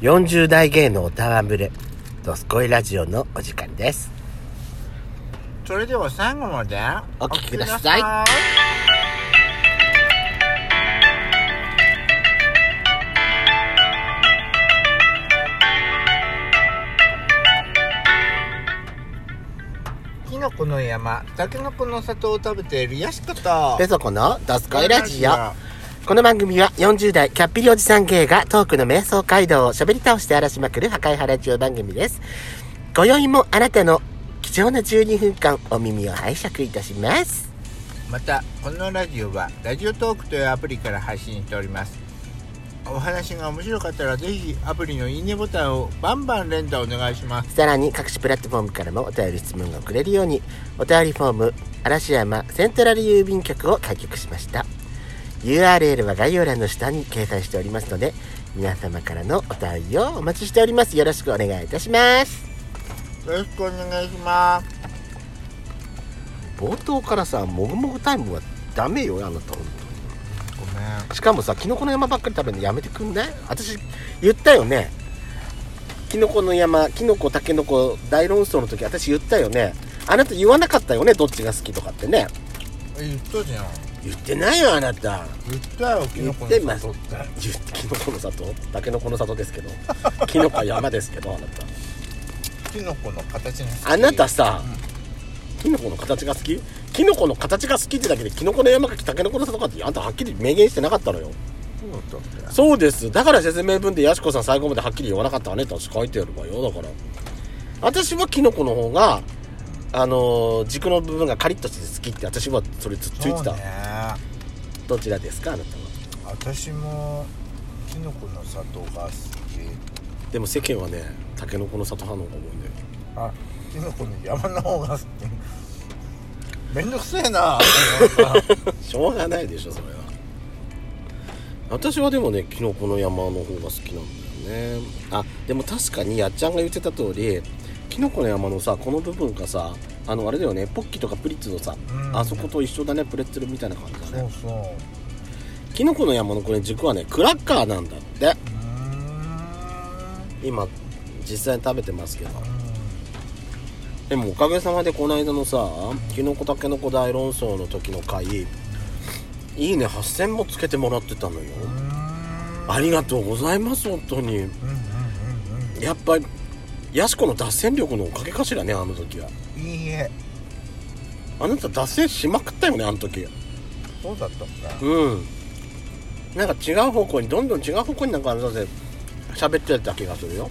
40代芸能歌わぶれ、ドスコイラジオのお時間です。それでは最後までお聞きくださいいきのこの山たけのこの里を食べているやしことペソコのドスコイラジオ。この番組は40代キャッピリおじさん芸がトークの瞑想街道を喋り倒して荒らしまくる破壊派ラジオ番組です。今宵もあなたの貴重な12分間お耳を拝借いたします。またこのラジオはラジオトークというアプリから配信しておりますお話が面白かったらぜひアプリのいいねボタンをバンバン連打お願いしますさらに各種プラットフォームからもお便り質問が送れるようにお便りフォーム嵐山セントラル郵便局を開局しました URL は概要欄の下に掲載しておりますので皆様からのお便りをお待ちしております。よろしくお願いいたします。よろしくお願いします。冒頭からさもぐもぐタイムはダメよあなた本ごめん当にしかもさキノコの山ばっかり食べるのやめてくんない？私言ったよね。キノコの山キノコタケノコ大論争の時私言ったよね。あなた言わなかったよねどっちが好きとかってね。え言ったじゃん言ってないよあなた。言ったよキノコの言ってます。里って言ってキノコの里。タケノコの里ですけど。キノコは山ですけどあなた。キノコの形が好きあなたさ、キノコの形が好き？キノコの形が好きってだけでキノコの山かタケノコの里かってあんたはっきり明言してなかったのよ。そうです。だから説明文でやしこさん最後まではっきり言わなかったわねって私書いてあるわよだから。私はキノコの方があのー軸の部分がカリッとして好きって私はそれつついてた、ね。どちらですかあなたは？私もキノコの里が好き。でも世間はねタケノコの里派の方が多いんだよあキノコの山の方が好き。めんどくせえな。しょうがないでしょそれは。私はでもねキノコの山の方が好きなんだよね。あでも確かにやっちゃんが言ってた通りキノコの山のさこの部分がさあのあれだよねポッキとかプリッツのさ、うん。あそこと一緒だねプレッツェルみたいな感じだそうねそう。キノコの山のこれ軸はねクラッカーなんだって。今実際に食べてますけど。でもおかげさまでこの間のさキノコタケノコ大論争の時の回いいね8000もつけてもらってたのよ。ありがとうございます本当に。やっぱりヤシコの脱線力のおかげかしらねあの時は。いいえ。あなた脱線しまくったよねあの時。そうだったんだ。うん。なんか違う方向にどんどん違う方向になんかあなたで喋ってた気がするよ。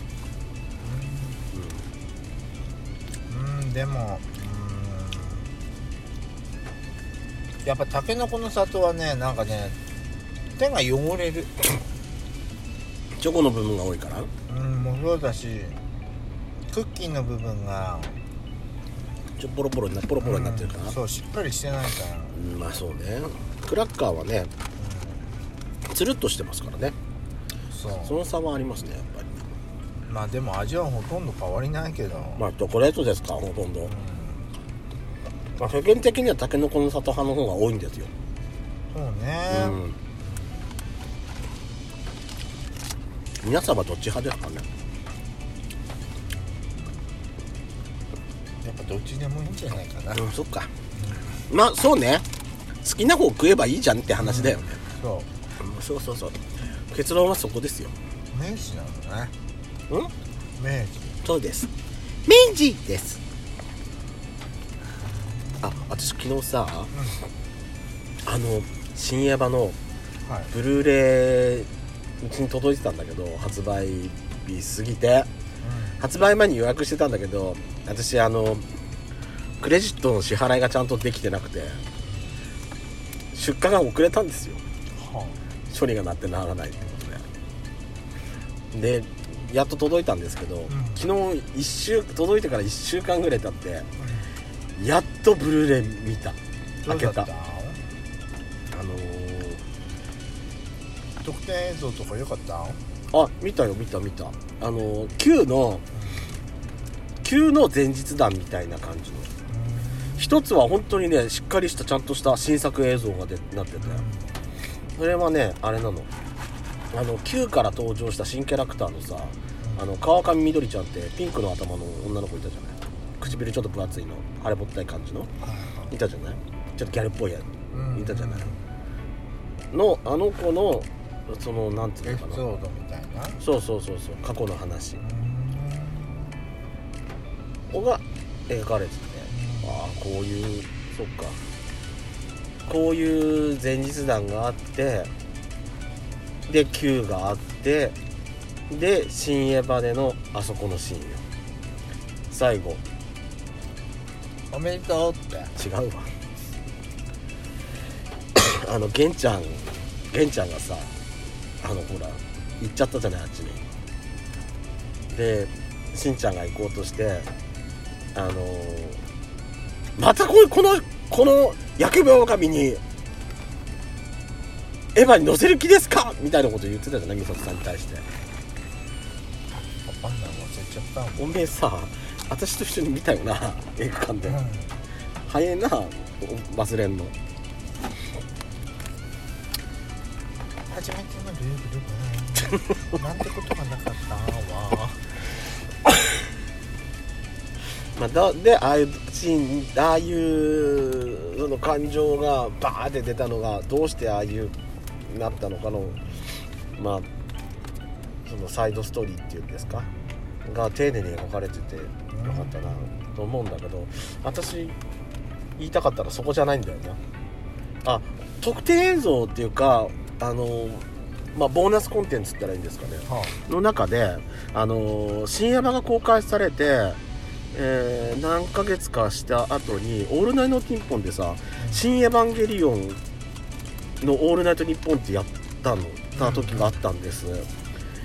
うんでもうん。やっぱタケノコの里はねなんかね手が汚れる。チョコの部分が多いから。うんもうそうだしクッキーの部分がちょポロポロになポロポロになってるかな。うんそうしっかりしてないから。うんまあそうね。クラッカーはねつるっとしてますからね。そう。その差はありますねやっぱり。まあでも味はほとんど変わりないけど、まあチョコレートですかほとんど、うん。まあ、世間的にはタケノコの里派の方が多いんですよ。そうね、うん。皆さんはどっち派ですかね？ぱどっちでもいいんじゃないかな、うんそっか。まあそうね。好きな方食えばいいじゃんって話だよね、そう。んそうそうそう。結論はそこですよ。う明治なのね。うん？明治。そうです。明治です。あ私昨日さ、あの新エヴァのはい。ブルーレイうちに届いてたんだけど発売日過ぎて発売前に予約してたんだけど私あのクレジットの支払いがちゃんとできてなくて出荷が遅れたんですよ。は処理がなってならないってことで。でやっと届いたんですけど、昨日一週届いてから1週間ぐらい経ってやっとブルーレイ見た。あ開けた。あのた特典映像とか良かった？ーあ見たよ見た見た。あのー Q の Q の前日談みたいな感じの。一つは本当にねしっかりしたちゃんとした新作映像がでなってて。それはねあれなの。あの Q から登場した新キャラクターのさあの川上みどりちゃんってピンクの頭の女の子いたじゃない？唇ちょっと分厚いの腫れぼったい感じの？いたじゃない？ちょっとギャルっぽいやうん。いたじゃない？のあの子のそのなんていうのかななそうそうそうそう。過去の話。が描かれてて。ああこういうそっか。こういう前日談があって。で Q があって。で新エヴァでのあそこのシーンよ。最後。おめでとうって。違うわ。あの玄ちゃん玄ちゃんがさあのほら行っちゃったじゃないあっちに。でしんちゃんが行こうとしてあのまたこうこのこの疫病神にエヴァに乗せる気ですか？みたいなこと言ってたじゃない美里さんに対して。あんなの忘れちゃった。おめえさ私と一緒に見たよな映画館で、早えな忘れんの初めてのルーブルはなんてことがなかったわまあ、だでああいうシーンああいうその感情がバーって出たのがどうしてああいうなったのかのまあそのサイドストーリーっていうんですか？が丁寧に描かれててよかったなと思うんだけど私言いたかったらそこじゃないんだよな。あ特典映像っていうかあのまあボーナスコンテンツって言ったらいいんですかね。はの中で、あのー新山が公開されて、えー何ヶ月かした後に「オールナイトニッポン」でさ「新エヴァンゲリオン」の「オールナイトニッポン」ってやったのた時があったんです、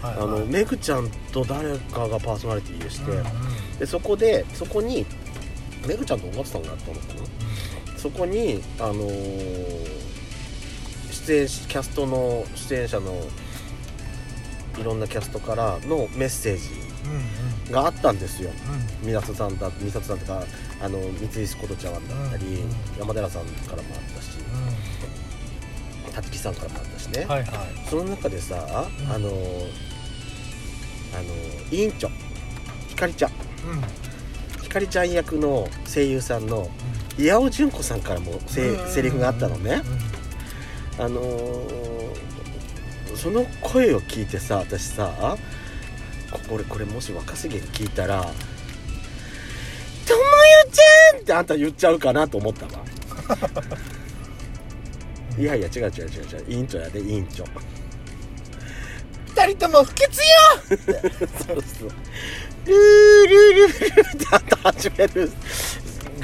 あのメグちゃんと誰かがパーソナリティでして、でそこでそこにメグちゃんと尾形さんがやったのかな。そこにあのー出演しキャストの出演者のいろんなキャストからのメッセージうんうん。があったんですよ。うん。美里さんだ美里さんとかあの三井琴ちゃんだったり、うん山寺さんからもあったし立木さんからもあったしね、うんはいはい。その中でさ、ん。あのーあのー委員長ひかりちゃん。うん。ひかりちゃん役の声優さんの岩尾純子さんからもせセリフがあったのね、あのーその声を聞いてさ私さこれこれもし若すぎが聞いたら「ともよちゃん!」ってあんた言っちゃうかなと思ったわ。いやいや違う違う違う違う。委員長やで委員長。二人とも不潔よ！そうそう。ルールルルルってあんた始める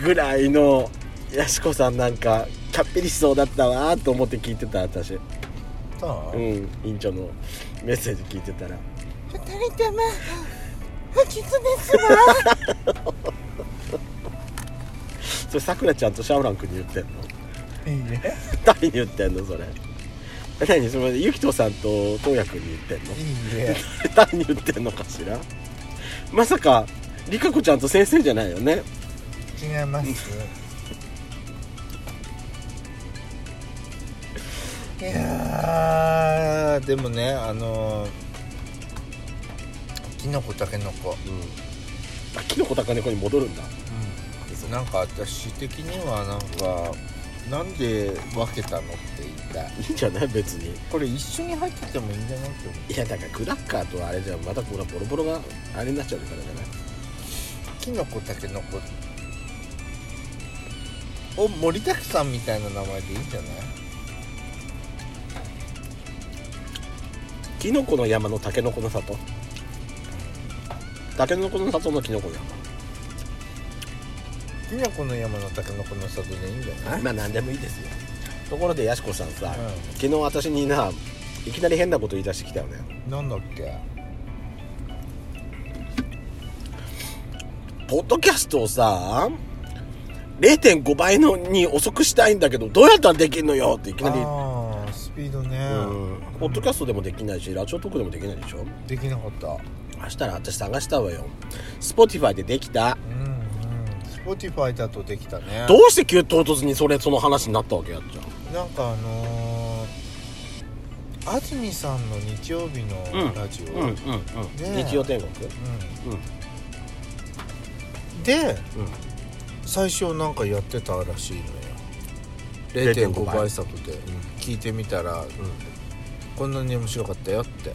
ぐらいのやしこさんなんかキャッピリしそうだったわと思って聞いてた私。そう？うん委員長のメッセージ聞いてたら。二人とも不潔ですわ。それさくらちゃんとシャオラン君に言ってんの？いいね誰に言ってんのそれ？え何それゆきとさんととうやくんに言ってんの？いいね 誰に言ってんのかしら？まさかりかこちゃんと先生じゃないよね？違いますいやーでもねあのー、きのこたけのこ、うん。あきのこたかねこに戻るんだ。なんか私的にはなんかなんで分けたのって言いたい。いいんじゃない？別に。これ一緒に入っててもいいんじゃない？って思ういやだからクラッカーとあれじゃまたこれボロボロがあれになっちゃうからじゃないきのこたけのこを盛りだくさんみたいな名前でいいんじゃない？キノコの山のタケノコの里。タケノコの里のキノコのきのこの山のたけのこの里でいいんじゃない？山まあ何でもいいですよ。ところでやしこさんさ、う昨日私にないきなり変なこと言い出してきたよね。なんだっけ？ポッドキャストをさ0.5倍のに遅くしたいんだけどどうやったらできんのよっていきなりピードね、うん。ポッドキャストでもできないしラジオトークでもできないでしょ？できなかった。そしたら私探したわよ。Spotify でできた。うんうん。スポティファイだとできたね。どうして急唐突にそれその話になったわけやっちゃなんかあのー安住さんの日曜日のラジオ、うんうんうん、ね。日曜天国？うん。うん。でうん。最初なんかやってたらしいのよ0.5 0.5倍。倍速で聞いてみたらうん。こんなに面白かったよって。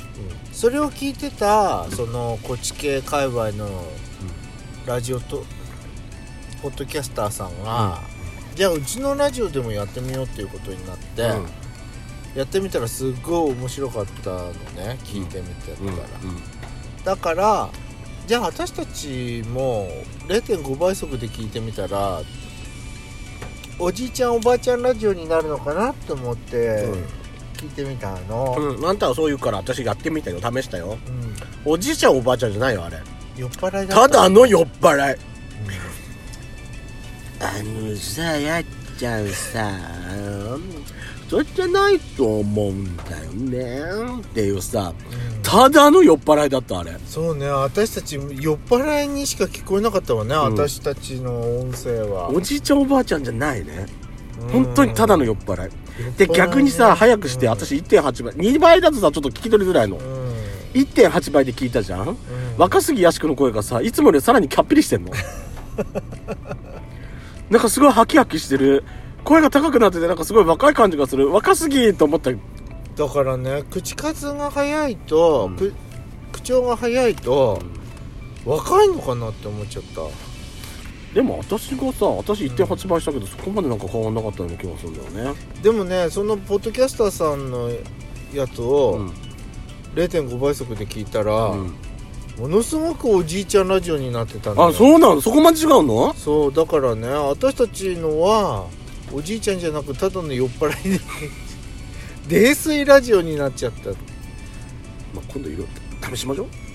それを聞いてたそのこっち系界隈のラジオとポッドキャスターさんが、じゃあうちのラジオでもやってみようっていうことになって、うん。やってみたらすっごい面白かったのね聞いてみてたうん。ら、だからじゃあ私たちも0.5倍速で聞いてみたらおじいちゃんおばあちゃんラジオになるのかなって思って聞いてみたの、うん、うん、あんたはそう言うから私やってみたよ。試したよ。うん。おじいちゃんおばあちゃんじゃないよあれ。酔っ払いだた。だの酔っ払い。あのさやっちゃんさそれじゃないと思うんだよね。っていうさうんただの酔っ払いだったあれ。そうね私たち酔っ払いにしか聞こえなかったわね、ん。私たちの音声は。おじいちゃんおばあちゃんじゃないね。うん。本当にただの酔っ払い。で逆にさ早くしてうん。私1.8倍。2倍だとさちょっと聞き取りづらいの。うん。1.8倍で聞いたじゃん。うん。若杉やしくの声がさいつもよりさらにキャッピリしてんの。なんかすごいハキハキしてる。声が高くなっててなんかすごい若い感じがする。若杉と思っただからね口数が早いと、うん。く口調が早いと、若いのかなって思っちゃった。でも私がさ私1.8倍したけどそこまでなんか変わんなかったような気がするんだよね。でもねそのポッドキャスターさんのやつをうん。0.5倍速で聞いたら、うん。ものすごくおじいちゃんラジオになってたんだよ。あそうなの？そこまで違うの？そうだからね私たちのはおじいちゃんじゃなくただの酔っ払いで泥酔ラジオになっちゃった。まあ、今度いろいろ試しましょう。